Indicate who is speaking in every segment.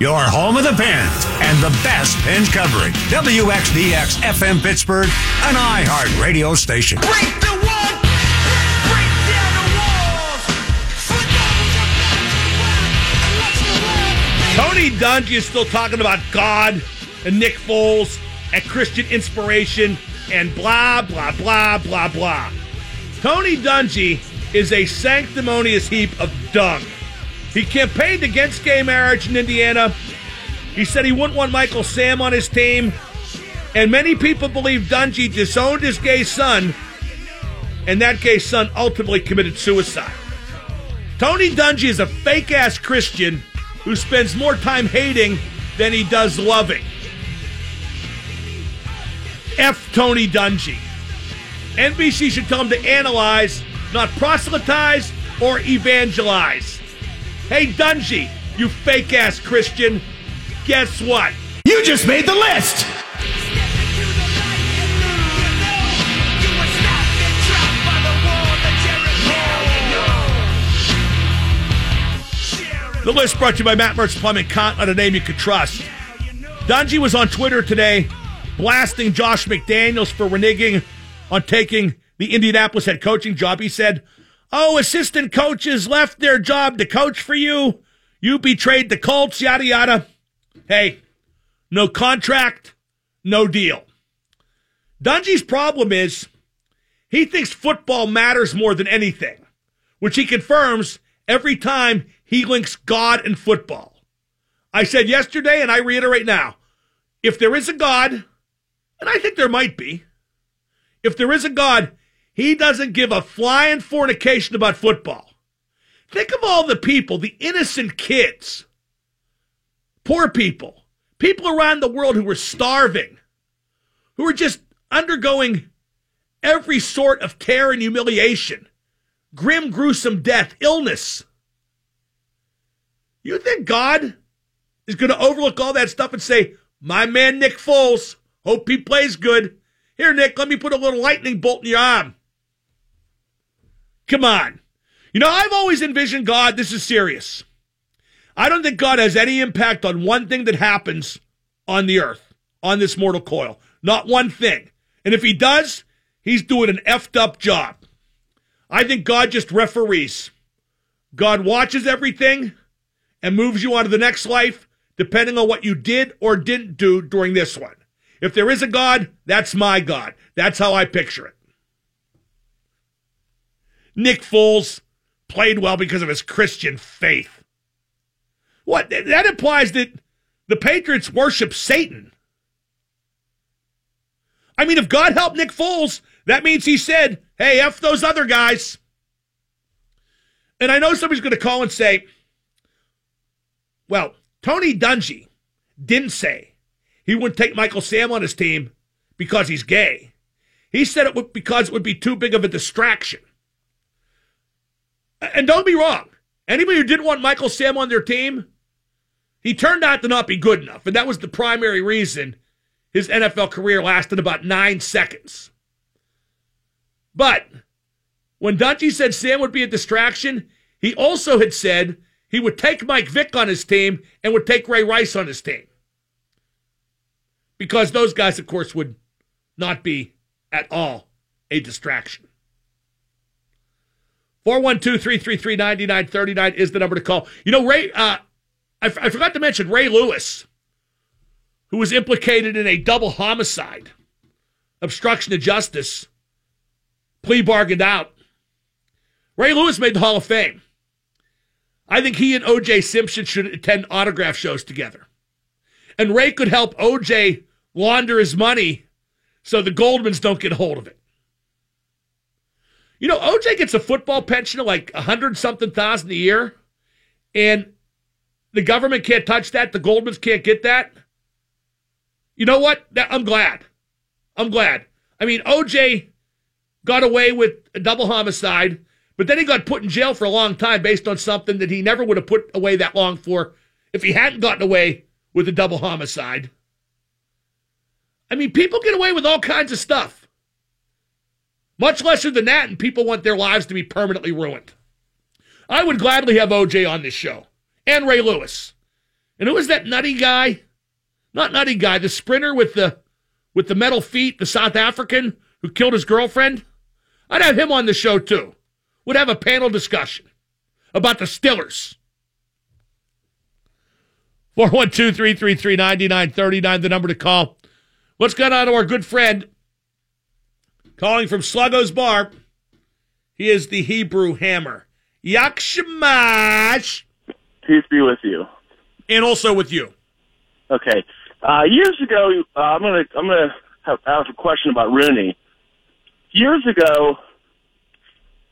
Speaker 1: your home of the Pens and the best Pens coverage. WXDX FM Pittsburgh, an iHeart radio station.
Speaker 2: Break the wall, break down the walls. For those who
Speaker 3: Tony Dungy is still talking about God and Nick Foles and Christian inspiration and blah, blah, blah, blah, blah. Tony Dungy is a sanctimonious heap of dung. He campaigned against gay marriage in Indiana. He said he wouldn't want Michael Sam on his team. And many people believe Dungy disowned his gay son, and that gay son ultimately committed suicide. Tony Dungy is a fake ass Christian who spends more time hating than he does loving. F. Tony Dungy. NBC should tell him to analyze, not proselytize or evangelize. Hey, Dungy, you fake ass Christian, guess what?
Speaker 1: You just made the list.
Speaker 3: The list brought to you by Matt Mertz Plumbing, Count on a name you could trust. Dungy was on Twitter today blasting Josh McDaniels for reneging on taking the Indianapolis head coaching job. He said, Oh, assistant coaches left their job to coach for you. You betrayed the Colts, yada, yada. Hey, no contract, no deal. Dungy's problem is he thinks football matters more than anything, which he confirms every time he links God and football. I said yesterday, and I reiterate now if there is a God, and I think there might be, if there is a God, he doesn't give a flying fornication about football. Think of all the people, the innocent kids, poor people, people around the world who were starving, who were just undergoing every sort of care and humiliation, grim, gruesome death, illness. You think God is going to overlook all that stuff and say, my man Nick Foles, hope he plays good. Here, Nick, let me put a little lightning bolt in your arm. Come on. You know, I've always envisioned God, this is serious. I don't think God has any impact on one thing that happens on the earth, on this mortal coil. Not one thing. And if he does, he's doing an effed up job. I think God just referees. God watches everything and moves you on to the next life depending on what you did or didn't do during this one. If there is a God, that's my God. That's how I picture it. Nick Foles played well because of his Christian faith. What? That implies that the Patriots worship Satan. I mean, if God helped Nick Foles, that means he said, hey, F those other guys. And I know somebody's going to call and say, well, Tony Dungy didn't say he wouldn't take Michael Sam on his team because he's gay. He said it because it would be too big of a distraction. And don't be wrong. Anybody who didn't want Michael Sam on their team, he turned out to not be good enough. And that was the primary reason his NFL career lasted about nine seconds. But when Dungy said Sam would be a distraction, he also had said he would take Mike Vick on his team and would take Ray Rice on his team. Because those guys, of course, would not be at all a distraction. 412-333-9939 is the number to call. You know, Ray, uh, I, f- I forgot to mention Ray Lewis, who was implicated in a double homicide, obstruction of justice, plea bargained out. Ray Lewis made the Hall of Fame. I think he and O.J. Simpson should attend autograph shows together. And Ray could help O.J. launder his money so the Goldmans don't get a hold of it. You know, OJ gets a football pension of like a hundred something thousand a year, and the government can't touch that. The Goldmans can't get that. You know what? I'm glad. I'm glad. I mean, OJ got away with a double homicide, but then he got put in jail for a long time based on something that he never would have put away that long for if he hadn't gotten away with a double homicide. I mean, people get away with all kinds of stuff. Much lesser than that, and people want their lives to be permanently ruined. I would gladly have OJ on this show and Ray Lewis. And who was that nutty guy? Not nutty guy, the sprinter with the with the metal feet, the South African who killed his girlfriend. I'd have him on the show too. Would have a panel discussion about the Stillers. 412 333 9939, the number to call. What's going on to our good friend calling from Sluggo's Bar? He is the Hebrew Hammer. Yakshamash.
Speaker 4: Peace be with you.
Speaker 3: And also with you.
Speaker 4: Okay. Uh, years ago, uh, I'm gonna I'm gonna have, ask a question about Rooney. Years ago,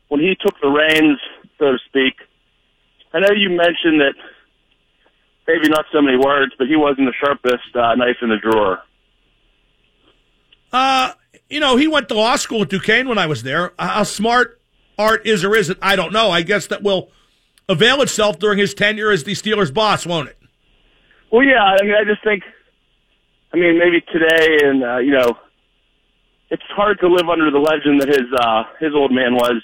Speaker 4: when he took the reins, so to speak, I know you mentioned that maybe not so many words, but he wasn't the sharpest uh, knife in the drawer.
Speaker 3: Uh, you know, he went to law school at Duquesne when I was there. How smart Art is or isn't, I don't know. I guess that will avail itself during his tenure as the Steelers boss, won't it?
Speaker 4: Well, yeah. I mean, I just think, I mean, maybe today, and uh, you know, it's hard to live under the legend that his uh, his old man was.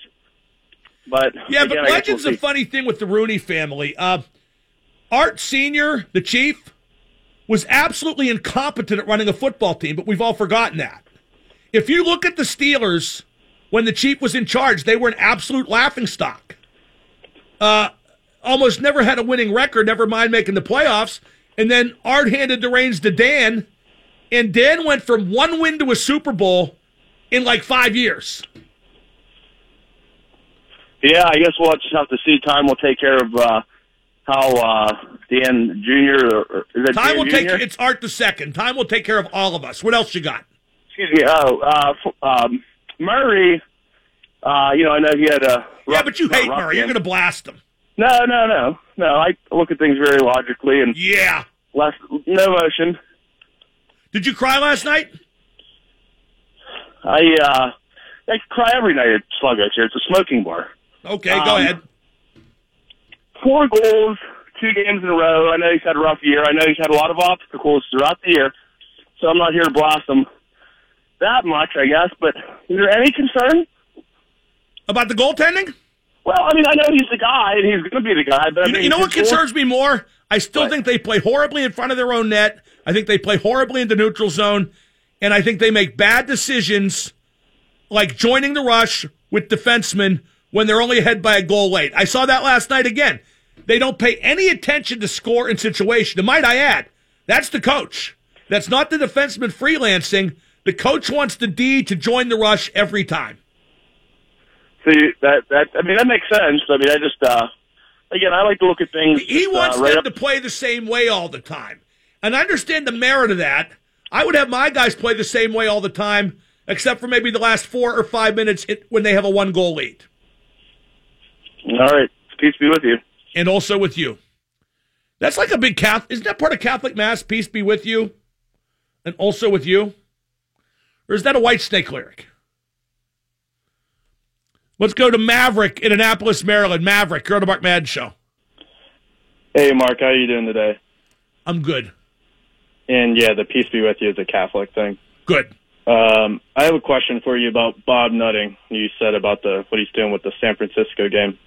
Speaker 4: But
Speaker 3: Yeah,
Speaker 4: again,
Speaker 3: but legend's
Speaker 4: we'll
Speaker 3: a funny thing with the Rooney family. Uh, Art Sr., the chief, was absolutely incompetent at running a football team, but we've all forgotten that. If you look at the Steelers when the chief was in charge, they were an absolute laughing stock. Uh, almost never had a winning record, never mind making the playoffs. And then Art handed the reins to Dan, and Dan went from one win to a Super Bowl in like five years.
Speaker 4: Yeah, I guess we'll just have to see. Time will take care of uh, how uh, Dan Jr. Or, or is that
Speaker 3: Time
Speaker 4: Dan
Speaker 3: will
Speaker 4: Jr.?
Speaker 3: take it's Art the second. Time will take care of all of us. What else you got?
Speaker 4: Excuse me. Oh, uh, um, Murray. Uh, you know, I know he had a.
Speaker 3: Yeah, but you hate
Speaker 4: rough
Speaker 3: Murray. You're going to blast him.
Speaker 4: No, no, no, no. I look at things very logically and
Speaker 3: Yeah.
Speaker 4: less no emotion.
Speaker 3: Did you cry last night?
Speaker 4: I uh, I cry every night at Sluggo's here. It's a smoking bar.
Speaker 3: Okay, go
Speaker 4: Um,
Speaker 3: ahead.
Speaker 4: Four goals, two games in a row. I know he's had a rough year. I know he's had a lot of obstacles throughout the year. So I'm not here to blast him that much, I guess. But is there any concern?
Speaker 3: About the goaltending?
Speaker 4: Well, I mean, I know he's the guy, and he's going to be the guy. But
Speaker 3: You know,
Speaker 4: mean,
Speaker 3: you know what concerns me more? I still think they play horribly in front of their own net. I think they play horribly in the neutral zone. And I think they make bad decisions like joining the rush with defensemen when they're only ahead by a goal late. I saw that last night again. They don't pay any attention to score and situation. And might I add, that's the coach. That's not the defenseman freelancing. The coach wants the D to join the rush every time.
Speaker 4: See that that I mean that makes sense. I mean, I just uh, again, I like to look at things.
Speaker 3: He
Speaker 4: uh,
Speaker 3: wants
Speaker 4: right
Speaker 3: them
Speaker 4: up-
Speaker 3: to play the same way all the time. And I understand the merit of that. I would have my guys play the same way all the time, except for maybe the last four or five minutes when they have a one goal lead.
Speaker 4: All right, peace be with you.
Speaker 3: And also with you. That's like a big Catholic. Isn't that part of Catholic Mass? Peace be with you. And also with you? Or is that a Whitesnake lyric? Let's go to Maverick in Annapolis, Maryland. Maverick, you're on the Mark Madden Show.
Speaker 5: Hey, Mark, how you doing today?
Speaker 3: I'm good.
Speaker 5: And yeah, the peace be with you is a Catholic thing.
Speaker 3: Good.
Speaker 5: Um, I have a question for you about Bob Nutting. You said about the what he's doing with the San Francisco game.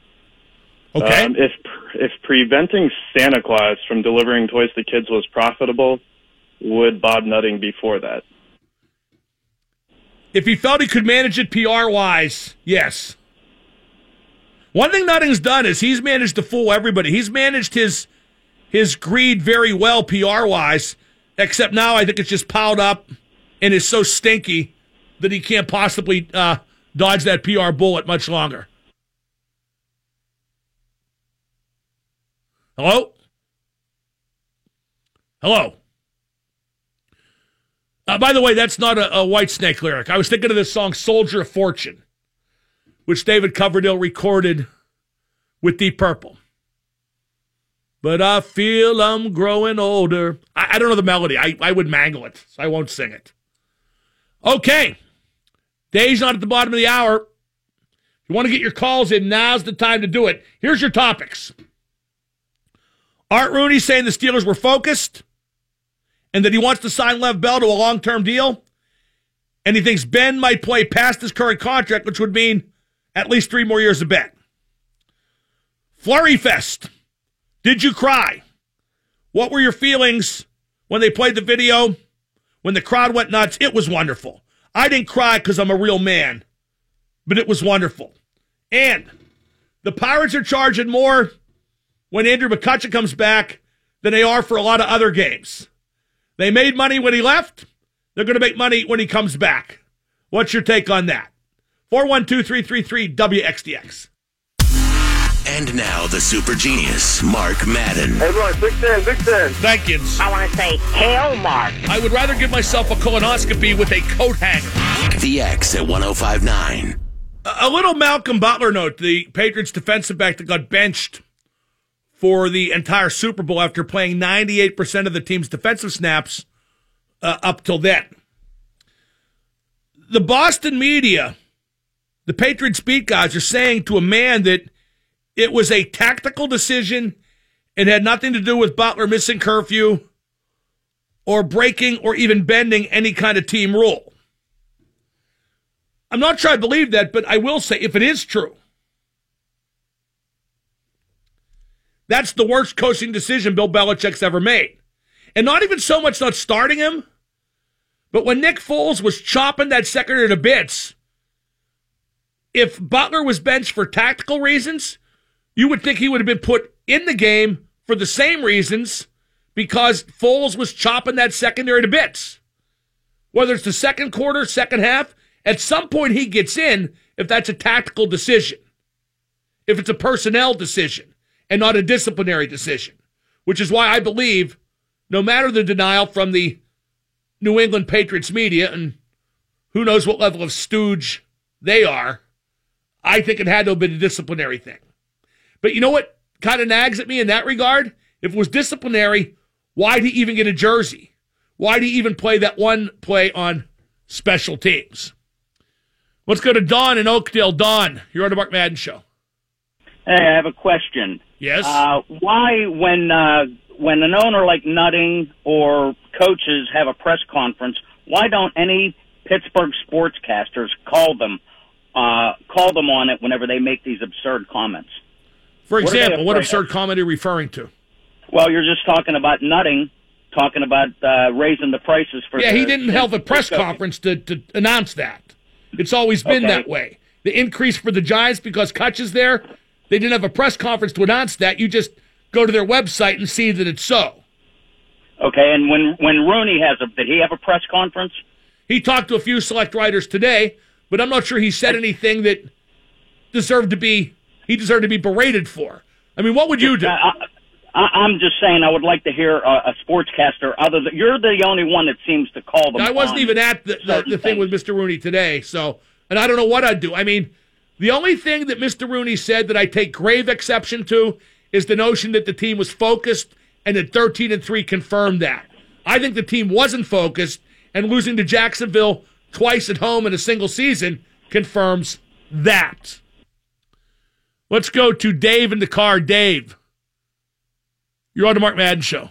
Speaker 3: Okay.
Speaker 5: Um, if if preventing Santa Claus from delivering toys to kids was profitable, would Bob Nutting be for that?
Speaker 3: If he felt he could manage it PR wise, yes. One thing Nutting's done is he's managed to fool everybody. He's managed his his greed very well PR wise, except now I think it's just piled up and is so stinky that he can't possibly uh, dodge that PR bullet much longer. Hello? Hello? Uh, by the way, that's not a, a Whitesnake lyric. I was thinking of this song "Soldier of Fortune," which David Coverdale recorded with Deep Purple. But I feel I'm growing older. I, I don't know the melody. I, I would mangle it, so I won't sing it. Okay. Day's not at the bottom of the hour. If you want to get your calls in, now's the time to do it. Here's your topics. Art Rooney saying the Steelers were focused and that he wants to sign Lev Bell to a long term deal. And he thinks Ben might play past his current contract, which would mean at least three more years of Ben. Fleury Fest. Did you cry? What were your feelings when they played the video? When the crowd went nuts? It was wonderful. I didn't cry because I'm a real man, but it was wonderful. And the Pirates are charging more when Andrew McCutchen comes back than they are for a lot of other games. They made money when he left. They're going to make money when he comes back. What's your take on that? 412 333 WXDX.
Speaker 6: And now the super genius, Mark Madden.
Speaker 4: Hey, Mark, Big Ten, Big Ten.
Speaker 3: Thank you.
Speaker 7: I want to say, hail Mark.
Speaker 3: I would rather give myself a colonoscopy with a coat hanger.
Speaker 6: The X at 1059.
Speaker 3: A a little Malcolm Butler note the Patriots defensive back that got benched for the entire Super Bowl after playing 98% of the team's defensive snaps uh, up till then. The Boston media, the Patriots beat guys, are saying to a man that it was a tactical decision and had nothing to do with Butler missing curfew or breaking or even bending any kind of team rule. I'm not sure I believe that, but I will say if it is true, that's the worst coaching decision Bill Belichick's ever made. And not even so much not starting him, but when Nick Foles was chopping that secondary to bits, if Butler was benched for tactical reasons, you would think he would have been put in the game for the same reasons because Foles was chopping that secondary to bits. Whether it's the second quarter, second half, at some point he gets in if that's a tactical decision, if it's a personnel decision and not a disciplinary decision, which is why I believe no matter the denial from the New England Patriots media, and who knows what level of stooge they are, I think it had to have been a disciplinary thing. But you know what kind of nags at me in that regard? If it was disciplinary, why'd he even get a jersey? Why'd he even play that one play on special teams? Let's go to Don in Oakdale. Don, you're on the Mark Madden Show.
Speaker 8: Hey, I have a question.
Speaker 3: Yes?
Speaker 8: Uh, why, when uh, when an owner like Nutting or coaches have a press conference, why don't any Pittsburgh sportscasters call them uh, call them on it whenever they make these absurd comments?
Speaker 3: For
Speaker 8: what
Speaker 3: example, what
Speaker 8: afraid
Speaker 3: absurd
Speaker 8: of?
Speaker 3: comment are you referring to?
Speaker 8: Well, you're just talking about Nutting, talking about uh, raising the prices for.
Speaker 3: Yeah,
Speaker 8: the,
Speaker 3: he didn't have a press conference to, to announce that. It's always been
Speaker 8: Okay.
Speaker 3: that way. The increase for the Giants because Kutch is there, they didn't have a press conference to announce that. You just go to their website and see that it's so.
Speaker 8: Okay, and when when Rooney has a, did he have a press conference?
Speaker 3: He talked to a few select writers today, but I'm not sure he said anything that deserved to be he deserved to be berated for. I mean, what would you do?
Speaker 8: I, I'm just saying, I would like to hear a, a sportscaster other than you're the only one that seems to call them.
Speaker 3: I wasn't even at the, the, the thing with. Mr. Rooney today, so and I don't know what I'd do. I mean, the only thing that Mr. Rooney said that I take grave exception to is the notion that the team was focused and that 13 and 3 confirmed that. I think the team wasn't focused and losing to Jacksonville twice at home in a single season confirms that. Let's go to Dave in the car. Dave, you're on the Mark Madden show.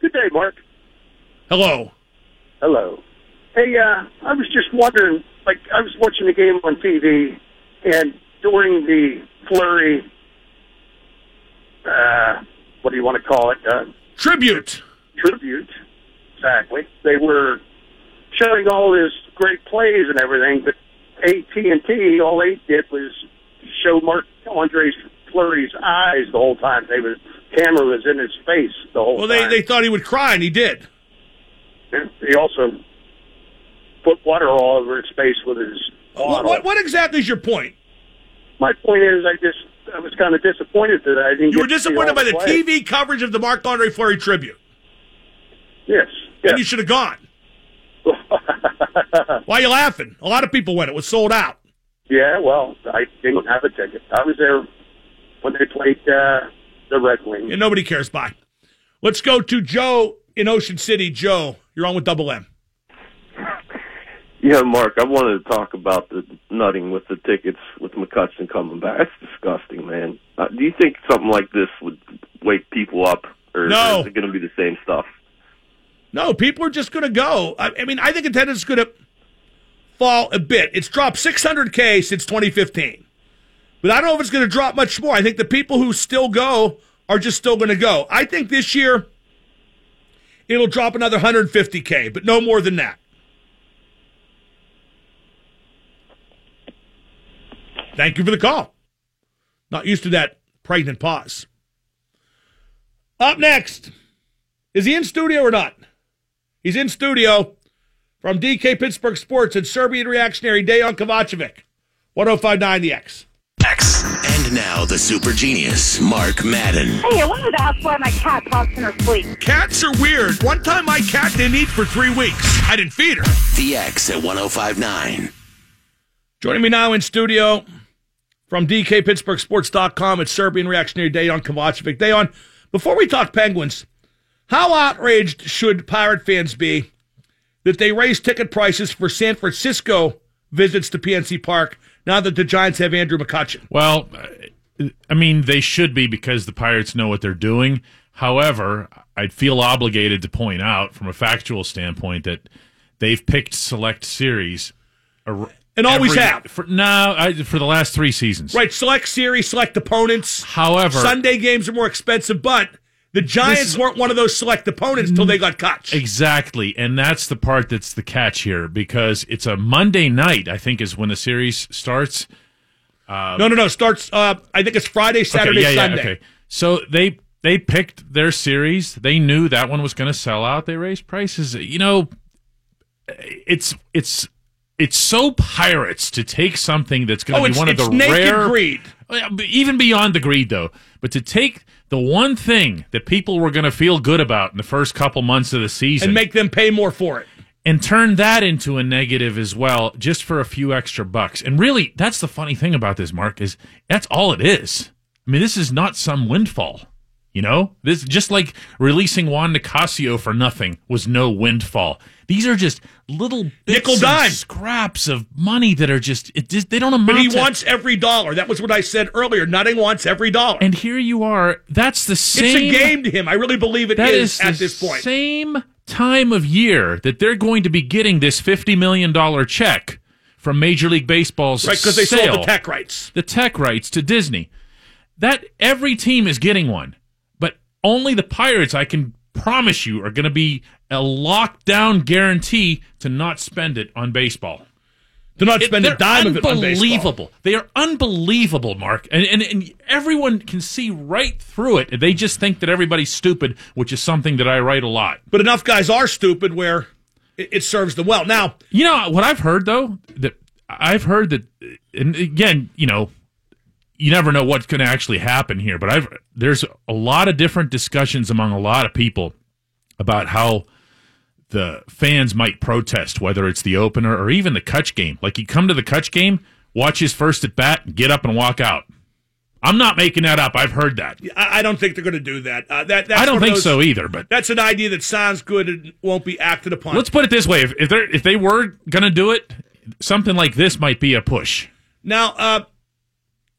Speaker 9: Good day, Mark.
Speaker 3: Hello.
Speaker 9: Hello. Hey, uh, I was just wondering, like, I was watching the game on TV, and during the Fleury, uh, what do you want to call it? Uh,
Speaker 3: Tribute.
Speaker 9: tribute. Exactly. They were showing all his great plays and everything, but AT and T, all they did was show Mark Andre's Fleury's eyes the whole time. They was camera was in his face the whole time.
Speaker 3: Well, they, they thought he would cry, and he did.
Speaker 9: And he also put water all over his face with his
Speaker 3: What, what, what exactly is your point?
Speaker 9: My point is, I just I was kind of disappointed that I didn't.
Speaker 3: You were
Speaker 9: get to see
Speaker 3: disappointed
Speaker 9: all
Speaker 3: by the
Speaker 9: play.
Speaker 3: TV coverage of the Marc-Andre Fleury tribute,
Speaker 9: Yes.
Speaker 3: and you should have gone. Why are you laughing? A lot of people went. It was sold out.
Speaker 9: yeah. Well, I didn't have a ticket. I was there when they played uh, the Red Wings.
Speaker 3: And nobody cares. Bye. Let's go to Joe in Ocean City. Joe, you're on with Double M.
Speaker 10: Yeah, Mark, I wanted to talk about the nutting with the tickets with McCutchen coming back. That's disgusting, man. Uh, do you think something like this would wake people up, or,
Speaker 3: No.
Speaker 10: is it going to be the same stuff?
Speaker 3: No, people are just going to go. I, I mean, I think attendance is going to fall a bit. It's dropped 600K since 2015. But I don't know if it's going to drop much more. I think the people who still go are just still going to go. I think this year it'll drop another 150K, but no more than that. Thank you for the call. Not used to that pregnant pause. Up next, is he in studio or not? He's in studio from DK Pittsburgh Sports and Serbian reactionary Dejan Kovacevic. 1059 The X.
Speaker 6: X. And now the super genius, Mark Madden.
Speaker 7: Hey, I wanted to ask why my cat talks in her sleep.
Speaker 3: Cats are weird. One time my cat didn't eat for three weeks. I didn't feed her.
Speaker 6: The X at 1059.
Speaker 3: Joining me now in studio from DKPittsburghSports.com, it's Serbian reactionary Dejan Kovacevic. on. before we talk Penguins, how outraged should Pirate fans be that they raised ticket prices for San Francisco visits to PNC Park now that the Giants have Andrew McCutchen?
Speaker 11: Well, I mean, they should be because the Pirates know what they're doing. However, I'd feel obligated to point out from a factual standpoint that they've picked select series.
Speaker 3: And always
Speaker 11: every-
Speaker 3: have.
Speaker 11: For, no, I, for the last three seasons.
Speaker 3: Right, select series, select opponents.
Speaker 11: However,
Speaker 3: Sunday games are more expensive, but the Giants
Speaker 11: This-
Speaker 3: weren't one of those select opponents until they got cut.
Speaker 11: Exactly. And that's the part that's the catch here because it's a Monday night, I think, is when the series starts.
Speaker 3: no, no, no. Starts. Uh, I think it's Friday, Saturday,
Speaker 11: okay, yeah,
Speaker 3: Sunday.
Speaker 11: Yeah, okay. So they they picked their series. They knew that one was going to sell out. They raised prices. You know, it's it's it's so pirates to take something that's going to
Speaker 3: Oh,
Speaker 11: be one of
Speaker 3: it's
Speaker 11: the
Speaker 3: naked
Speaker 11: rare
Speaker 3: greed.
Speaker 11: Oh, even beyond the greed though but to take the one thing that people were going to feel good about in the first couple months of the season
Speaker 3: and make them pay more for it.
Speaker 11: and turn that into a negative as well just for a few extra bucks and really that's the funny thing about this mark is that's all it is i mean this is not some windfall you know this just like releasing juan nicasio for nothing was no windfall these are just little
Speaker 3: Nickel dime.
Speaker 11: scraps of money that are just it just they don't amount
Speaker 3: But he
Speaker 11: to
Speaker 3: wants every dollar. That was what I said earlier. Nutting wants every dollar.
Speaker 11: and here you are that's the same
Speaker 3: it's a game to him. I really believe it
Speaker 11: That
Speaker 3: is
Speaker 11: is
Speaker 3: at this point.
Speaker 11: Same time of year that they're going to be getting this fifty million dollar check from Major League Baseball's
Speaker 3: Right, because they
Speaker 11: sale,
Speaker 3: sold the tech rights.
Speaker 11: the tech rights to Disney. That every team is getting one, only the Pirates, I can promise you, are going to be a lockdown guarantee to not spend it on baseball.
Speaker 3: Do not
Speaker 11: It-
Speaker 3: a dime of it on baseball.
Speaker 11: unbelievable. They are unbelievable, Mark, and, and and everyone can see right through it. They just think that everybody's stupid, which is something that I write a lot.
Speaker 3: But enough guys are stupid where it, it serves them well. Now,
Speaker 11: You know what I've heard though that I've heard that, and again, you know, you never know what's going to actually happen here. But I've there's a lot of different discussions among a lot of people about how the fans might protest, whether it's the opener or even the Kutch game. Like you come to the Kutch game, watch his first at bat, get up and walk out. I'm not making that up. I've heard that.
Speaker 3: I, don't think they're going to do that. Uh, that that's
Speaker 11: I don't think
Speaker 3: those-
Speaker 11: so either. But
Speaker 3: That's an idea that sounds good and won't be acted upon.
Speaker 11: let's put it this way: if if, if they were going to do it, something like this might be a push.
Speaker 3: Now, uh,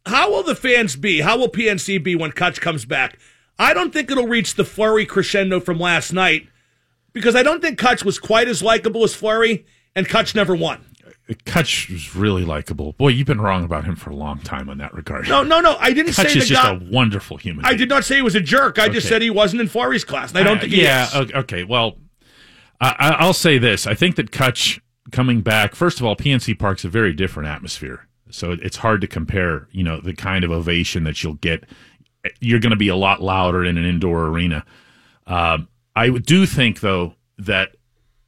Speaker 3: how will the fans be? How will PNC be when Kutch comes back? I don't think it'll reach the Fleury crescendo from last night because I don't think Kutch was quite as likable as Fleury, and Kutch never won.
Speaker 11: Kutch was really likable. Boy, you've been wrong about him for a long time on that regard.
Speaker 3: No, no, no. I didn't
Speaker 11: Kutch
Speaker 3: say
Speaker 11: is just
Speaker 3: guy.
Speaker 11: a wonderful human.
Speaker 3: I
Speaker 11: being.
Speaker 3: did not say he was a jerk. I just said he wasn't in Fleury's class, and I don't
Speaker 11: Uh,
Speaker 3: think he
Speaker 11: yeah,
Speaker 3: is.
Speaker 11: okay. Well, I- I'll say this. I think that Kutch coming back, first of all, PNC Park's a very different atmosphere. So it's hard to compare, you know, the kind of ovation that you'll get. You're going to be a lot louder in an indoor arena. Um, I do think, though, that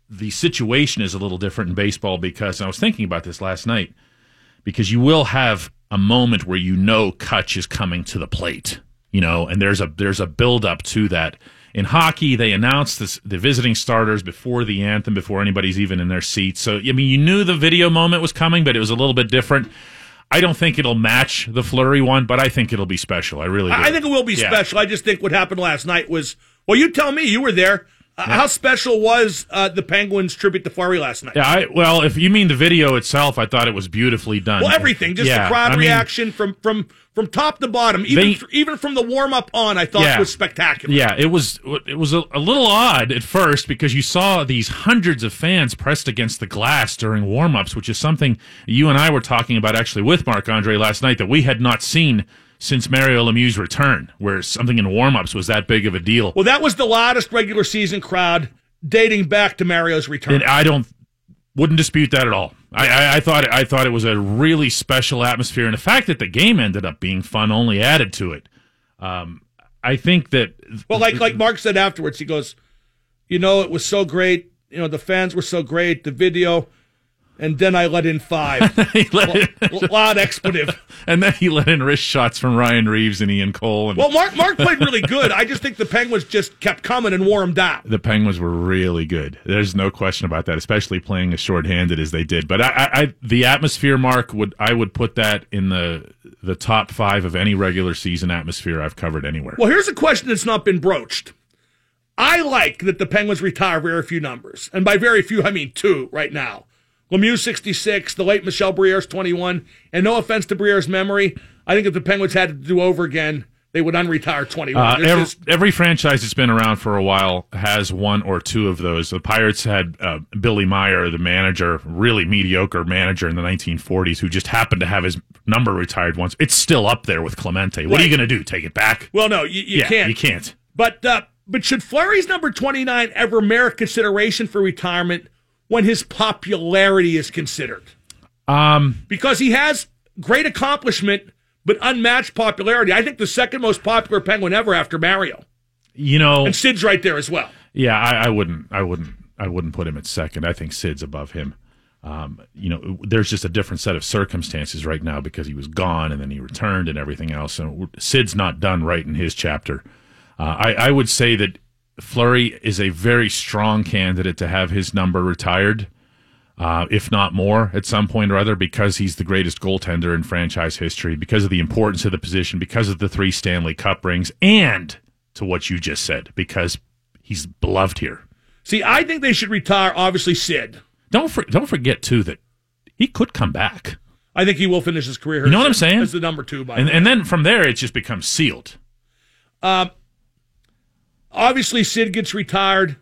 Speaker 11: the situation is a little different in baseball because I was thinking about this last night because you will have a moment where you know Kutch is coming to the plate, you know, and there's a there's a build up to that. In hockey, they announce this, the visiting starters before the anthem, before anybody's even in their seats. So I mean, you knew the video moment was coming, but it was a little bit different. I don't think it'll match the Fleury one, but I think it'll be special. I really do.
Speaker 3: I I think it will be
Speaker 11: Yeah.
Speaker 3: special. I just think what happened last night was well. You tell me. You were there. Uh, How special was uh, the Penguins tribute to Fleury last night?
Speaker 11: Yeah, I, well, if you mean the video itself, I thought it was beautifully done.
Speaker 3: Well, everything, just
Speaker 11: Yeah,
Speaker 3: the crowd
Speaker 11: I mean,
Speaker 3: reaction from from from top to bottom, even
Speaker 11: They-
Speaker 3: even from the warm up on, I thought
Speaker 11: Yeah.
Speaker 3: was spectacular.
Speaker 11: Yeah, it was it was a, a little odd at first because you saw these hundreds of fans pressed against the glass during warm-ups, which is something you and I were talking about actually with Marc Andre last night that we had not seen since Mario Lemieux's return, where something in warm-ups was that big of a deal.
Speaker 3: Well, that was the loudest regular season crowd dating back to Mario's return.
Speaker 11: And I don't wouldn't dispute that at all. I, I, I thought I thought it was a really special atmosphere, and the fact that the game ended up being fun only added to it. Um, I think that
Speaker 3: Well, like like Mark said afterwards, he goes, you know, it was so great. You know, the fans were so great. The video, and then I let in five. L- loud expletive.
Speaker 11: and then he let in wrist shots from Ryan Reaves and Ian Cole, and
Speaker 3: Well, Mark Mark played really good. I just think the Penguins just kept coming and wore him down.
Speaker 11: the Penguins were really good. There's no question about that, especially playing as shorthanded as they did. But I, I, I the atmosphere, Mark, would I would put that in the the top five of any regular season atmosphere I've covered anywhere.
Speaker 3: Well, here's a question that's not been broached. I like that the Penguins retire very few numbers, and by very few I mean two right now. Lemieux 66, the late Michel Briere's 21, and no offense to Briere's memory, I think if the Penguins had to do over again, they would unretire 21.
Speaker 11: Uh, every,
Speaker 3: just-
Speaker 11: every franchise that's been around for a while has one or two of those. The Pirates had uh, Billy Meyer, the manager, really mediocre manager in the 1940s, who just happened to have his number retired once. It's still up there with Clemente. What are you going to do? Take it back?
Speaker 3: well, no, you, you
Speaker 11: yeah,
Speaker 3: can't.
Speaker 11: You can't.
Speaker 3: But uh, but should Fleury's number 29 ever merit consideration for retirement when his popularity is considered?
Speaker 11: Um,
Speaker 3: Because he has great accomplishment but unmatched popularity. I think the second most popular Penguin ever after Mario.
Speaker 11: you know,
Speaker 3: And Sid's right there as well.
Speaker 11: Yeah, I, I wouldn't. I wouldn't. I wouldn't put him at second. I think Sid's above him. Um, you know, there's just a different set of circumstances right now because he was gone and then he returned and everything else. And Sid's not done right in his chapter. Uh, I, I would say that Fleury is a very strong candidate to have his number retired, uh, if not more, at some point or other, because he's the greatest goaltender in franchise history, because of the importance of the position, because of the three Stanley Cup rings, and to what you just said, because he's beloved here.
Speaker 3: See, I think they should retire, obviously, Sid.
Speaker 11: Don't for, don't forget too that he could come back,
Speaker 3: I think he will finish his career.
Speaker 11: You know what I'm saying?
Speaker 3: As the number two, by
Speaker 11: and
Speaker 3: the way.
Speaker 11: and then from there it just becomes sealed.
Speaker 3: Um, obviously, Sid gets retired.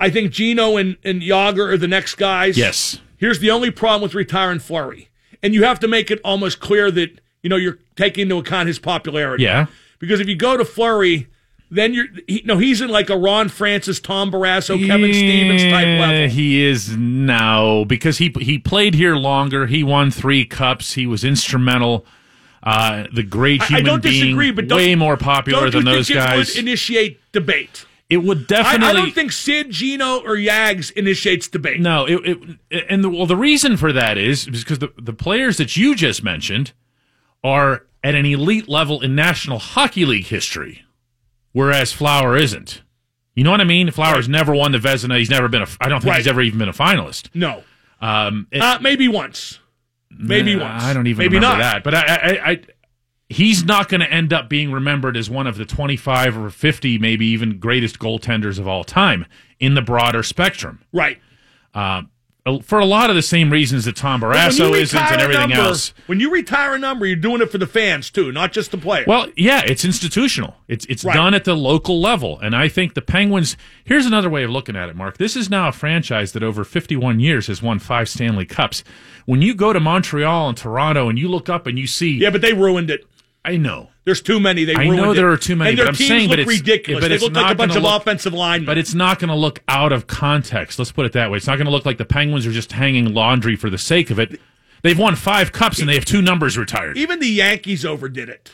Speaker 3: I think Gino and, and Jagr are the next guys.
Speaker 11: Yes.
Speaker 3: Here's the only problem with retiring Fleury. And you have to make it almost clear that, you know, you're taking into account his popularity.
Speaker 11: Yeah.
Speaker 3: Because if you go to Fleury, then you're, he, no, he's in like a Ron Francis, Tom Barrasso, Kevin Stevens type level.
Speaker 11: He is now because he he played here longer. He won three cups. He was instrumental. Uh, the great
Speaker 3: I- I
Speaker 11: human
Speaker 3: don't
Speaker 11: being,
Speaker 3: disagree, but don't-
Speaker 11: way more popular than those
Speaker 3: think
Speaker 11: guys.
Speaker 3: It would initiate debate.
Speaker 11: it would definitely.
Speaker 3: I don't think Sid, Gino, or Yags initiates debate.
Speaker 11: No, it, it and the, well, the reason for that is because the the players that you just mentioned are at an elite level in National Hockey League history, whereas Flower isn't. You know what I mean? Flower's never won the Vezina. He's never been a. I don't think he's ever even been a finalist.
Speaker 3: No.
Speaker 11: Um, it-
Speaker 3: Uh, maybe once. Maybe
Speaker 11: Nah,
Speaker 3: once.
Speaker 11: I don't even
Speaker 3: maybe
Speaker 11: remember
Speaker 3: not.
Speaker 11: that. But I, I, I, he's not going to end up being remembered as one of the 25 or 50, maybe even greatest goaltenders of all time in the broader spectrum.
Speaker 3: Right.
Speaker 11: Uh, Uh, for a lot of the same reasons that Tom Barrasso isn't and everything
Speaker 3: number-
Speaker 11: else.
Speaker 3: When you retire a number, you're doing it for the fans too, not just the player.
Speaker 11: Well, yeah, it's institutional. It's it's
Speaker 3: Right.
Speaker 11: done at the local level, and I think the Penguins. Here's another way of looking at it, Mark. This is now a franchise that over 51 years has won five Stanley Cups. When you go to Montreal and Toronto and you look up and you see,
Speaker 3: yeah, but they ruined it.
Speaker 11: I know.
Speaker 3: There's too many. They
Speaker 11: I know
Speaker 3: it.
Speaker 11: there are too many,
Speaker 3: and their
Speaker 11: but I'm
Speaker 3: teams
Speaker 11: saying,
Speaker 3: look
Speaker 11: but it's
Speaker 3: ridiculous.
Speaker 11: but
Speaker 3: they
Speaker 11: it's
Speaker 3: look like
Speaker 11: not
Speaker 3: a bunch of
Speaker 11: look-
Speaker 3: offensive linemen.
Speaker 11: But it's not going to look out of context. Let's put it that way. It's not going to look like the Penguins are just hanging laundry for the sake of it. They've won five cups and they have two numbers retired.
Speaker 3: Even the Yankees overdid it.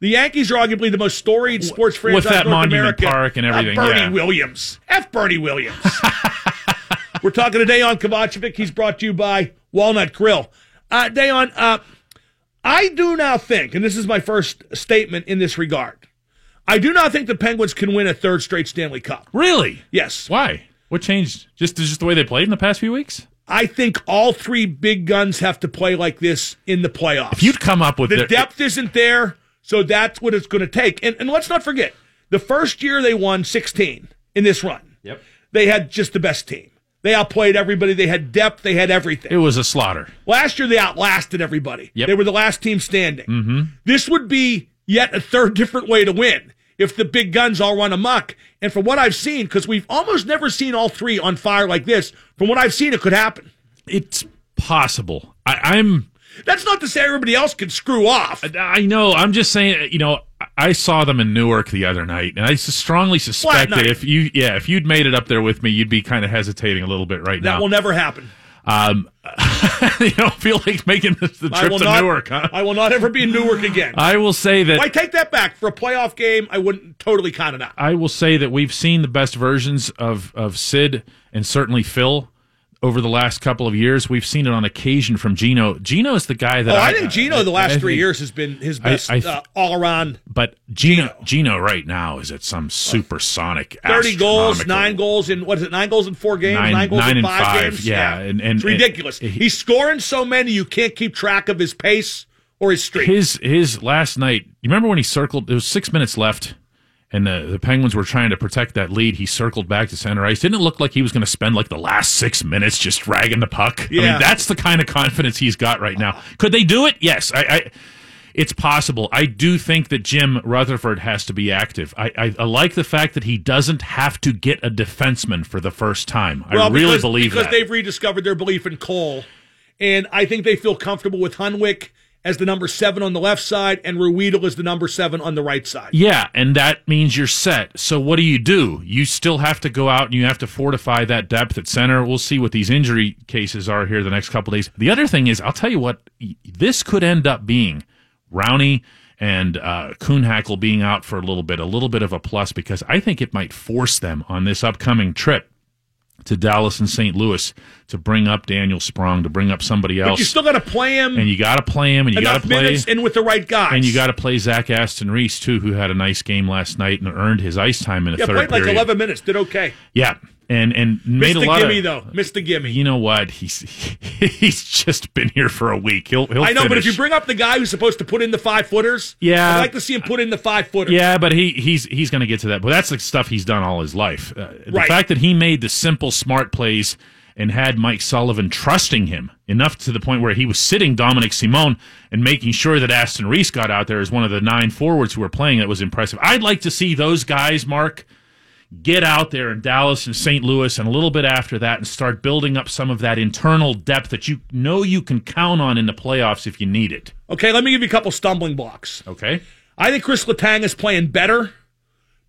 Speaker 3: The Yankees are arguably the most storied sports franchise
Speaker 11: With that
Speaker 3: in North
Speaker 11: Monument
Speaker 3: America.
Speaker 11: Park and
Speaker 3: Uh,
Speaker 11: everything,
Speaker 3: Bernie
Speaker 11: yeah.
Speaker 3: Williams. F. Bernie Williams. We're talking today on Kovacevic. He's brought to you by Walnut Grill. Uh, Dejan, uh, I do now think, and this is my first statement in this regard, I do not think the Penguins can win a third straight Stanley Cup.
Speaker 11: Really?
Speaker 3: Yes.
Speaker 11: Why? What changed? Just just the way they played in the past few weeks?
Speaker 3: I think all three big guns have to play like this in the playoffs.
Speaker 11: If you'd come up with
Speaker 3: the
Speaker 11: their-
Speaker 3: depth isn't there, so that's what it's going to take. And, and let's not forget, the first year they won 16 in this run.
Speaker 11: Yep.
Speaker 3: They had just the best team. They outplayed everybody. They had depth. They had everything.
Speaker 11: It was a slaughter.
Speaker 3: Last year they outlasted everybody.
Speaker 11: Yep.
Speaker 3: They were the last team standing.
Speaker 11: Mm-hmm.
Speaker 3: This would be yet a third different way to win if the big guns all run amok. And from what I've seen, because we've almost never seen all three on fire like this, from what I've seen, it could happen.
Speaker 11: It's possible. I, I'm
Speaker 3: That's not to say everybody else can screw off.
Speaker 11: I know. I'm just saying. You know, I saw them in Newark the other night, and I strongly suspect that if you, yeah, if you'd made it up there with me, you'd be kind of hesitating a little bit right
Speaker 3: That
Speaker 11: now.
Speaker 3: That will never happen.
Speaker 11: Um, you don't feel like making the, the trip to
Speaker 3: not.
Speaker 11: Newark, huh?
Speaker 3: I will not ever be in Newark again.
Speaker 11: I will say that
Speaker 3: I take that back. For a playoff game, I wouldn't totally count it out.
Speaker 11: I will say that we've seen the best versions of of Sid and certainly Phil over the last couple of years. We've seen it on occasion from Gino. Gino is the guy that
Speaker 3: oh,
Speaker 11: I,
Speaker 3: I, think Gino the last
Speaker 11: I
Speaker 3: three years has been his best
Speaker 11: I
Speaker 3: uh, all around.
Speaker 11: But Gino, Gino right now is at some supersonic,
Speaker 3: Thirty goals, nine goals in what is it? Nine goals in four games.
Speaker 11: Nine-
Speaker 3: goals
Speaker 11: nine
Speaker 3: in five,
Speaker 11: five,
Speaker 3: games.
Speaker 11: yeah, and- and-
Speaker 3: it's ridiculous.
Speaker 11: and-
Speaker 3: He's scoring so many you can't keep track of his pace or his streak.
Speaker 11: His his last night. You remember when he circled? There was six minutes left, and the the Penguins were trying to protect that lead. He circled back to center ice. Didn't it look like he was going to spend like the last six minutes just dragging the puck? I mean, that's the kind of confidence he's got right now. Could they do it? Yes, I. I it's possible. I do think that Jim Rutherford has to be active. I, I, I like the fact that he doesn't have to get a defenseman for the first time. I
Speaker 3: Well,
Speaker 11: really
Speaker 3: because,
Speaker 11: believe
Speaker 3: because
Speaker 11: that.
Speaker 3: they've rediscovered their belief in Cole, and I think they feel comfortable with Hunwick as the number seven on the left side and Ruhwedel as the number seven on the right side.
Speaker 11: Yeah, and that means you're set. So what do you do? You still have to go out and you have to fortify that depth at center. We'll see what these injury cases are here the next couple days. The other thing is, I'll tell you what, this could end up being Rowney and uh, Kuhnhackl being out for a little bit, a little bit of a plus because I think it might force them on this upcoming trip to Dallas and St. Louis to bring up Daniel Sprong, to bring up somebody
Speaker 3: But
Speaker 11: else.
Speaker 3: you still got to play him
Speaker 11: and you got to play him, and you got to play
Speaker 3: and with the right guys.
Speaker 11: and you got to play Zach Aston Reese too, who had a nice game last night and earned his ice time in the
Speaker 3: yeah,
Speaker 11: third
Speaker 3: played like eleven minutes, did okay.
Speaker 11: Yeah, and and made
Speaker 3: Missed
Speaker 11: a lot
Speaker 3: gimme
Speaker 11: of.
Speaker 3: though. The gimme.
Speaker 11: You know what? He's he's just been here for a week. He'll he'll.
Speaker 3: I know, but if you bring up the guy who's supposed to put in the five footers,
Speaker 11: Yeah.
Speaker 3: I'd like to see him put in the five footers.
Speaker 11: Yeah, but he he's he's going to get to that. But that's the stuff he's done all his life. Uh, the
Speaker 3: Right.
Speaker 11: fact that he made the simple, smart plays and had Mike Sullivan trusting him enough to the point where he was sitting Dominik Simon and making sure that Aston Reese got out there as one of the nine forwards who were playing. That was impressive. I'd like to see those guys, Mark, get out there in Dallas and St. Louis and a little bit after that and start building up some of that internal depth that you know you can count on in the playoffs if you need it.
Speaker 3: Okay, let me give you a couple stumbling blocks.
Speaker 11: Okay.
Speaker 3: I think Chris Letang is playing better,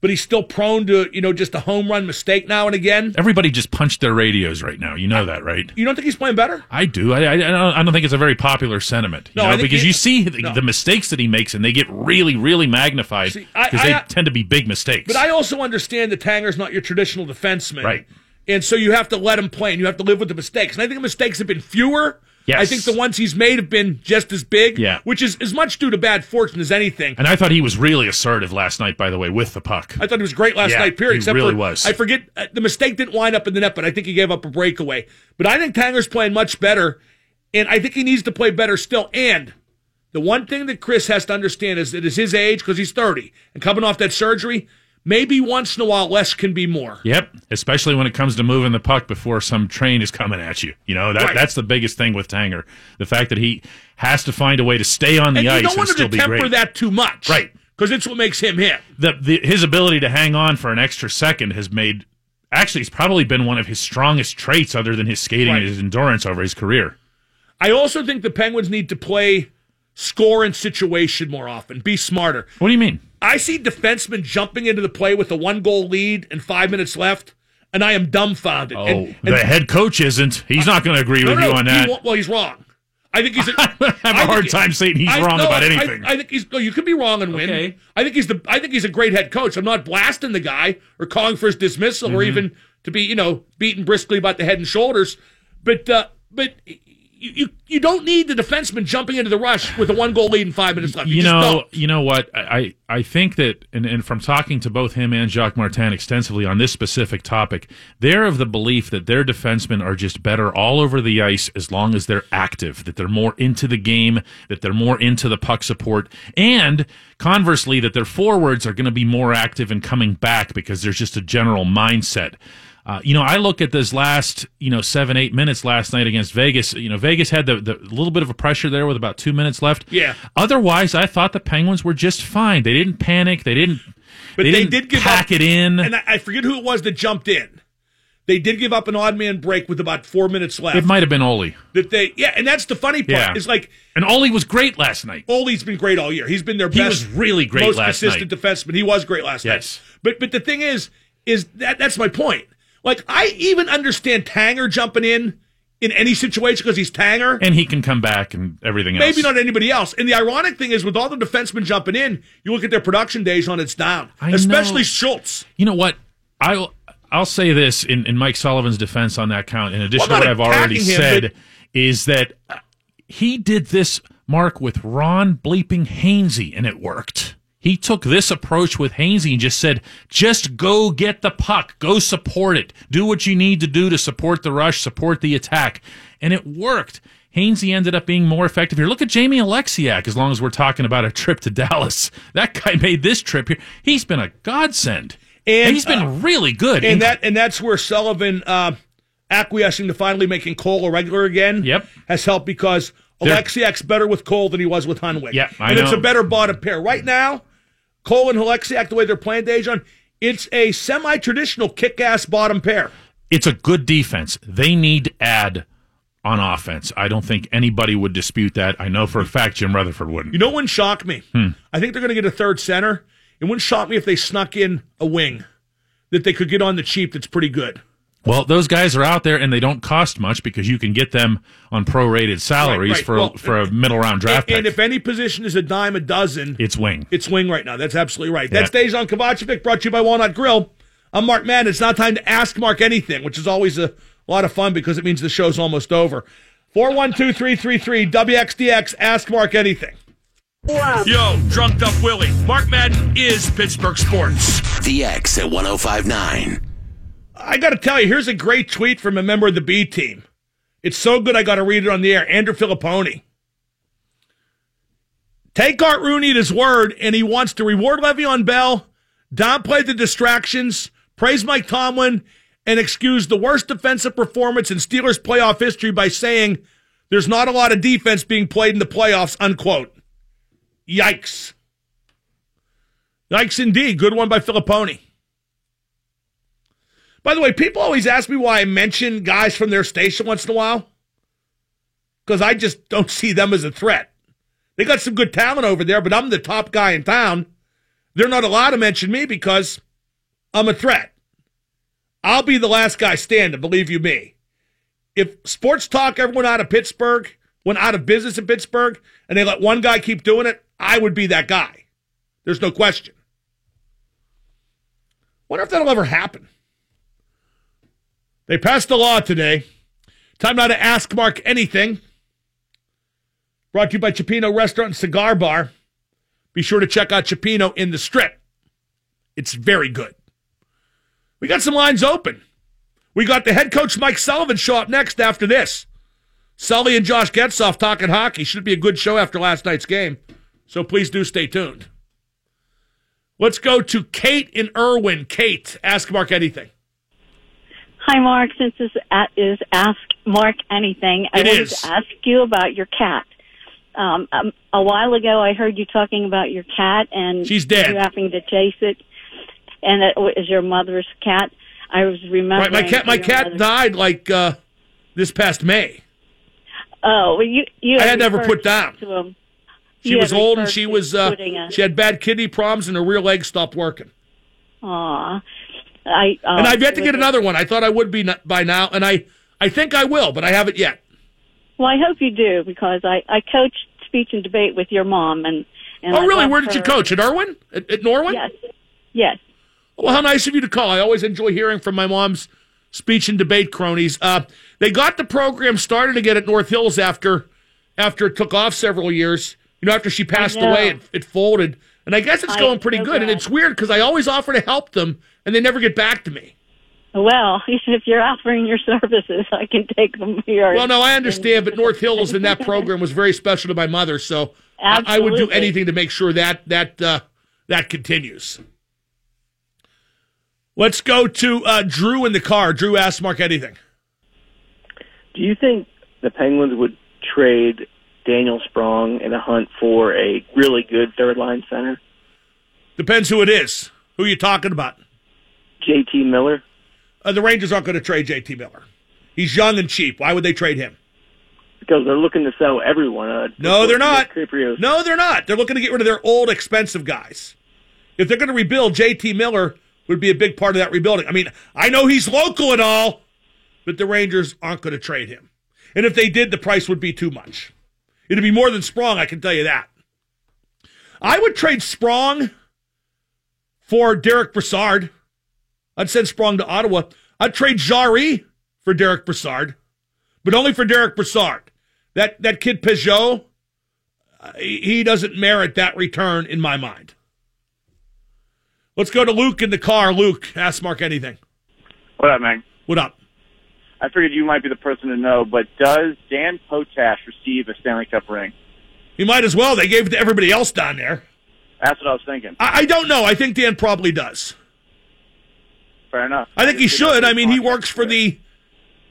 Speaker 3: but he's still prone to you know just a home run mistake now and again.
Speaker 11: Everybody just punched their radios right now. You know that, right?
Speaker 3: You don't think he's playing better?
Speaker 11: I do. I, I, I don't I don't think it's a very popular sentiment. You
Speaker 3: No,
Speaker 11: know, because
Speaker 3: he-
Speaker 11: you see the,
Speaker 3: no.
Speaker 11: the mistakes that he makes, and they get really, really magnified because they
Speaker 3: I-
Speaker 11: tend to be big mistakes.
Speaker 3: But I also understand that Tanger's not your traditional defenseman.
Speaker 11: Right.
Speaker 3: And so you have to let him play and you have to live with the mistakes. And I think the mistakes have been fewer.
Speaker 11: Yes.
Speaker 3: I think the ones he's made have been just as big.
Speaker 11: Yeah.
Speaker 3: Which is as much due to bad fortune as anything.
Speaker 11: and I thought he was really assertive last night. By the way, with the puck.
Speaker 3: I thought he was great last
Speaker 11: Yeah,
Speaker 3: night, period.
Speaker 11: he
Speaker 3: except
Speaker 11: really
Speaker 3: for,
Speaker 11: was.
Speaker 3: I forget, uh, the mistake didn't wind up in the net, but I think he gave up a breakaway. But I think Tanger's playing much better, and I think he needs to play better still. And the one thing that Chris has to understand is that it's his age, because he's 30, and coming off that surgery, maybe once in a while less can be more.
Speaker 11: Yep, especially when it comes to moving the puck before some train is coming at you. You know that
Speaker 3: Right.
Speaker 11: that's the biggest thing with Tanger. The fact that he has to find a way to stay on the
Speaker 3: and
Speaker 11: ice
Speaker 3: you don't
Speaker 11: and
Speaker 3: want him to
Speaker 11: be
Speaker 3: temper that too much.
Speaker 11: Right.
Speaker 3: Because it's what makes him him.
Speaker 11: the, the his ability to hang on for an extra second has made actually it's probably been one of his strongest traits other than his skating
Speaker 3: Right.
Speaker 11: and his endurance over his career.
Speaker 3: I also think the Penguins need to play score and situation more often, be smarter.
Speaker 11: What do you mean?
Speaker 3: I see defensemen jumping into the play with a one goal lead and five minutes left, and I am dumbfounded.
Speaker 11: Oh,
Speaker 3: and,
Speaker 11: the head coach isn't. He's not going to agree
Speaker 3: no,
Speaker 11: with
Speaker 3: no,
Speaker 11: you on that.
Speaker 3: won't- well, he's wrong. I think he's. A,
Speaker 11: I have a hard time saying he's wrong about
Speaker 3: I-
Speaker 11: anything.
Speaker 3: I, think he's. No, you could be wrong and win.
Speaker 11: Okay.
Speaker 3: I think he's the. I think he's a great head coach. I'm not blasting the guy or calling for his dismissal or
Speaker 11: Mhm.
Speaker 3: even to be, you know, beaten briskly about the head and shoulders. But, uh, but you, you, you don't need the defenseman jumping into the rush with a one goal lead and five minutes left. You,
Speaker 11: you know,
Speaker 3: don't.
Speaker 11: you know what? I I think that, and, and from talking to both him and Jacques Martin extensively on this specific topic, they're of the belief that their defensemen are just better all over the ice as long as they're active, that they're more into the game, that they're more into the puck support, and conversely, that their forwards are going to be more active and coming back because there's just a general mindset. Uh, you know, I look at this last, you know, seven, eight minutes last night against Vegas. You know, Vegas had the, the little bit of a pressure there with about two minutes left.
Speaker 3: Yeah.
Speaker 11: Otherwise, I thought the Penguins were just fine. They didn't panic. They didn't.
Speaker 3: But
Speaker 11: they,
Speaker 3: they, did give
Speaker 11: pack
Speaker 3: up,
Speaker 11: it in.
Speaker 3: and I, I forget who it was that jumped in. They did give up an odd man break with about four minutes left.
Speaker 11: It might have been Olli.
Speaker 3: that they yeah, and that's the funny part.
Speaker 11: Yeah.
Speaker 3: Is like
Speaker 11: And Olli was great last night.
Speaker 3: Olli's been great all year. He's been their
Speaker 11: He
Speaker 3: best, He
Speaker 11: was really great
Speaker 3: most
Speaker 11: last
Speaker 3: consistent defenseman. He was great last
Speaker 11: Yes.
Speaker 3: night. But but the thing is, is that that's my point. Like I even understand Tanger jumping in in any situation because he's Tanger.
Speaker 11: And he can come back and everything else.
Speaker 3: Maybe not anybody else. And the ironic thing is, with all the defensemen jumping in, you look at their production days on it's down,
Speaker 11: I
Speaker 3: especially
Speaker 11: know.
Speaker 3: Schultz.
Speaker 11: You know what? I'll I'll say this in, in Mike Sullivan's defense on that count. In addition
Speaker 3: Well,
Speaker 11: to what I've already
Speaker 3: him,
Speaker 11: said, is that uh, he did this mark with Ron bleeping Hainsey, and it worked. He took this approach with Hainsey and just said, "Just go get the puck, go support it, do what you need to do to support the rush, support the attack," and it worked. Hainsey ended up being more effective here. Look at Jamie Oleksiak. As long as we're talking about a trip to Dallas, that guy made this trip here. He's been a godsend.
Speaker 3: And,
Speaker 11: And he's been
Speaker 3: uh,
Speaker 11: really good.
Speaker 3: And that and that's where Sullivan uh, acquiescing to finally making Cole a regular again.
Speaker 11: Yep.
Speaker 3: has helped because Oleksiak's better with Cole than he was with Hunwick.
Speaker 11: Yeah, I
Speaker 3: and it's a better bottom pair right now. Cole and Oleksiak, the way they're playing, Dejan, it's a semi-traditional kick-ass bottom pair.
Speaker 11: it's a good defense. They need to add on offense. I don't think anybody would dispute that. I know for a fact Jim Rutherford wouldn't.
Speaker 3: You know what wouldn't shock me?
Speaker 11: Hmm.
Speaker 3: I think they're going to get a third center. It wouldn't shock me if they snuck in a wing that they could get on the cheap. That's pretty good.
Speaker 11: Well, those guys are out there and they don't cost much because you can get them on prorated salaries
Speaker 3: Right, right.
Speaker 11: for
Speaker 3: Well,
Speaker 11: for a middle round draft
Speaker 3: And, and if any position is a dime a dozen,
Speaker 11: it's wing.
Speaker 3: It's wing right now. That's absolutely right.
Speaker 11: Yeah.
Speaker 3: That's Dejan Kovacevic brought to you by Walnut Grill. I'm Mark Madden. It's not time to ask Mark anything, which is always a lot of fun because it means the show's almost over. 412 WXDX, ask Mark anything. Yo, drunked up Willie. Mark Madden is Pittsburgh Sports.
Speaker 6: The X at 1059.
Speaker 3: I got to tell you, here's a great tweet from a member of the B team. It's so good I got to read it on the air. Andrew Fillipponi. Take Art Rooney at his word, and he wants to reward Le'Veon Bell, downplay the distractions, praise Mike Tomlin, and excuse the worst defensive performance in Steelers playoff history by saying there's not a lot of defense being played in the playoffs, unquote. Yikes. Yikes indeed. Good one by Filipponi. By the way, people always ask me why I mention guys from their station once in a while. Because I just don't see them as a threat. They got some good talent over there, but I'm the top guy in town. They're not allowed to mention me because I'm a threat. I'll be the last guy standing, believe you me. If sports talk ever went out of Pittsburgh, went out of business in Pittsburgh, and they let one guy keep doing it, I would be that guy. There's no question. Wonder if that'll ever happen. They passed a law today. Time now to ask Mark anything. Brought to you by Cioppino Restaurant and Cigar Bar. Be sure to check out Cioppino in the strip. It's very good. We got some lines open. We got the head coach Mike Sullivan show up next after this. Sully and Josh Getzoff talking hockey. Should be a good show after last night's game. So please do stay tuned. Let's go to Kate in Irwin. Kate, ask Mark anything.
Speaker 12: Hi, Mark. Since this a- is Ask Mark Anything, I
Speaker 3: It
Speaker 12: wanted
Speaker 3: is.
Speaker 12: to ask you about your cat. Um, um, a while ago, I heard you talking about your cat and
Speaker 3: She's dead.
Speaker 12: You having to chase it, and it was your mother's cat. I was
Speaker 3: Right,
Speaker 12: remembering.
Speaker 3: my cat, my cat died like uh, this past May.
Speaker 12: Oh, well, you you.
Speaker 3: I had never put down.
Speaker 12: To him.
Speaker 3: She
Speaker 12: You
Speaker 3: was old and she was uh,
Speaker 12: a-
Speaker 3: she had bad kidney problems and her rear leg stopped working.
Speaker 12: Aw, I. Um,
Speaker 3: and I've yet to get another one. I thought I would be by now, and I I think I will, but I haven't yet.
Speaker 12: Well, I hope you do because I I coached speech and debate with your mom and. and
Speaker 3: oh,
Speaker 12: I
Speaker 3: really? Where did you coach? At Irwin? At, at Norwin?
Speaker 12: Yes. Yes.
Speaker 3: Well, how nice of you to call. I always enjoy hearing from my mom's speech and debate cronies. Uh, they got the program started again at North Hills after after it took off several years. You know, after she passed away, it, it folded. And I guess it's
Speaker 12: I
Speaker 3: going pretty
Speaker 12: so
Speaker 3: good. And it's weird because I always offer to help them, and they never get back to me.
Speaker 12: Well, if you're offering your services, I can take them here.
Speaker 3: Well, no, I understand, but North Hills and that program was very special to my mother, so I, I would do anything to make sure that that uh, that continues. Let's go to uh, Drew in the car. Drew asks Mark anything.
Speaker 13: Do you think the Penguins would trade Daniel Sprong in a hunt for a really good third line center?
Speaker 3: Depends who it is. Who are you talking about?
Speaker 13: JT Miller?
Speaker 3: uh, the Rangers aren't going to trade JT Miller. He's young and cheap. Why would they trade him?
Speaker 13: because they're looking to sell everyone. Uh,
Speaker 3: No, they're not. No, they're not. They're looking to get rid of their old, expensive guys. If they're going to rebuild, JT Miller would be a big part of that rebuilding. I mean, I know he's local and all, but the Rangers aren't going to trade him. And if they did, the price would be too much. It'd be more than Sprong, I can tell you that. I would trade Sprong for Derek Brassard. I'd send Sprong to Ottawa. I'd trade Jarry for Derek Brassard, but only for Derek Brassard. That that kid Peugeot, uh, he he doesn't merit that return in my mind. Let's go to Luke in the car. Luke, ask Mark anything.
Speaker 14: What up, man?
Speaker 3: What up?
Speaker 14: I figured you might be the person to know, but does Dan Potash receive a Stanley Cup ring?
Speaker 3: He might as well. They gave it to everybody else down there.
Speaker 14: That's what I was thinking.
Speaker 3: I, I don't know. I think Dan probably does.
Speaker 14: Fair enough.
Speaker 3: I think he should. I mean, he works for the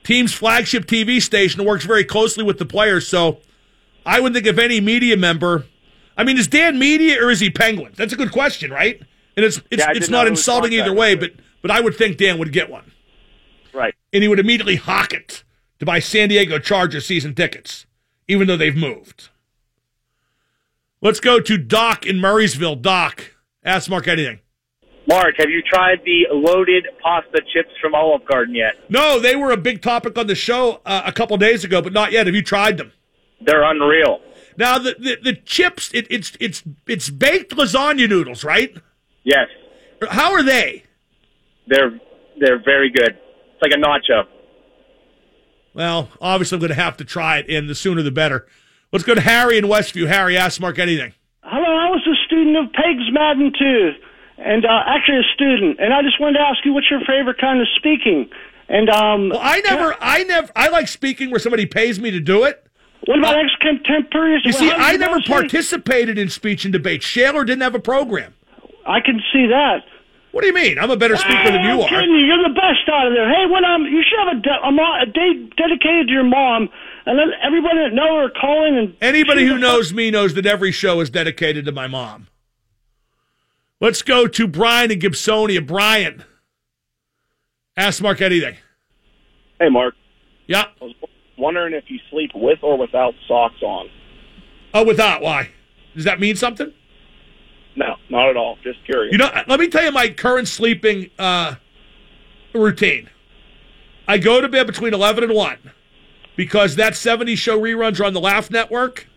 Speaker 3: team's flagship TV station and works very closely with the players. So I wouldn't think if any media member, I mean, is Dan media or is he Penguins? That's a good question, right? And it's it's,
Speaker 14: Yeah,
Speaker 3: it's not insulting either way, but but I would think Dan would get one,
Speaker 14: Right.
Speaker 3: and he would immediately hawk it to buy San Diego Chargers season tickets, even though they've moved. Let's go to Doc in Murrysville. Doc, ask Mark anything.
Speaker 15: Mark, have you tried the loaded pasta chips from Olive Garden yet?
Speaker 3: No, they were a big topic on the show uh, a couple days ago, but not yet. Have you tried them?
Speaker 15: They're unreal.
Speaker 3: Now the the, the chips, it, it's it's it's baked lasagna noodles, right?
Speaker 15: Yes,
Speaker 3: How are they?
Speaker 15: they're they're very good. It's like a nacho.
Speaker 3: Well, obviously I'm going to have to try it, and the sooner the better. Let's go to Harry in Westview. Harry, ask Mark anything.
Speaker 16: Hello, I was a student of Pegs Madden too, and uh, actually a student. And I just wanted to ask you, what's your favorite kind of speaking? And um,
Speaker 3: well, I never, I never, I like speaking where somebody pays me to do it.
Speaker 16: What about ex-contemporaries?
Speaker 3: You see, I
Speaker 16: it
Speaker 3: never
Speaker 16: say?
Speaker 3: participated in speech and debate. Shaler didn't have a program.
Speaker 16: I can see that.
Speaker 3: What do you mean? I'm a better speaker than you ah,
Speaker 16: I'm
Speaker 3: are.
Speaker 16: kidding you. You're the best out of there. Hey, when I'm, you should have a, de- a, mo- a day dedicated to your mom, and let everybody that know her call in and
Speaker 3: Anybody who knows me knows that every show is dedicated to my mom. Let's go to Brian in Gibsonia. Brian, ask Mark anything.
Speaker 17: Hey, Mark.
Speaker 3: Yeah.
Speaker 17: I was wondering if you sleep with or without socks on.
Speaker 3: Oh, without why? Does that mean something?
Speaker 17: No, not at all. Just curious.
Speaker 3: You know, let me tell you my current sleeping uh, routine. I go to bed between 11 and 1 because that 70s show reruns are on the Laff Network,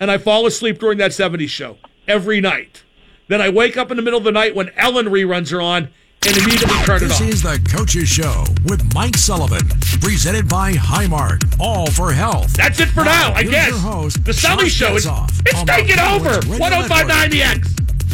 Speaker 3: and I fall asleep during that 70s show every night. Then I wake up in the middle of the night when Ellen reruns are on and immediately turn it
Speaker 18: This
Speaker 3: off.
Speaker 18: This is the Coach's Show with Mike Sullivan, presented by Highmark. All for health.
Speaker 3: That's it for now, I guess.
Speaker 18: Your host,
Speaker 3: The Sully Show is
Speaker 18: Getzoff
Speaker 3: it's taking over.
Speaker 18: Radio
Speaker 3: 1059 The X.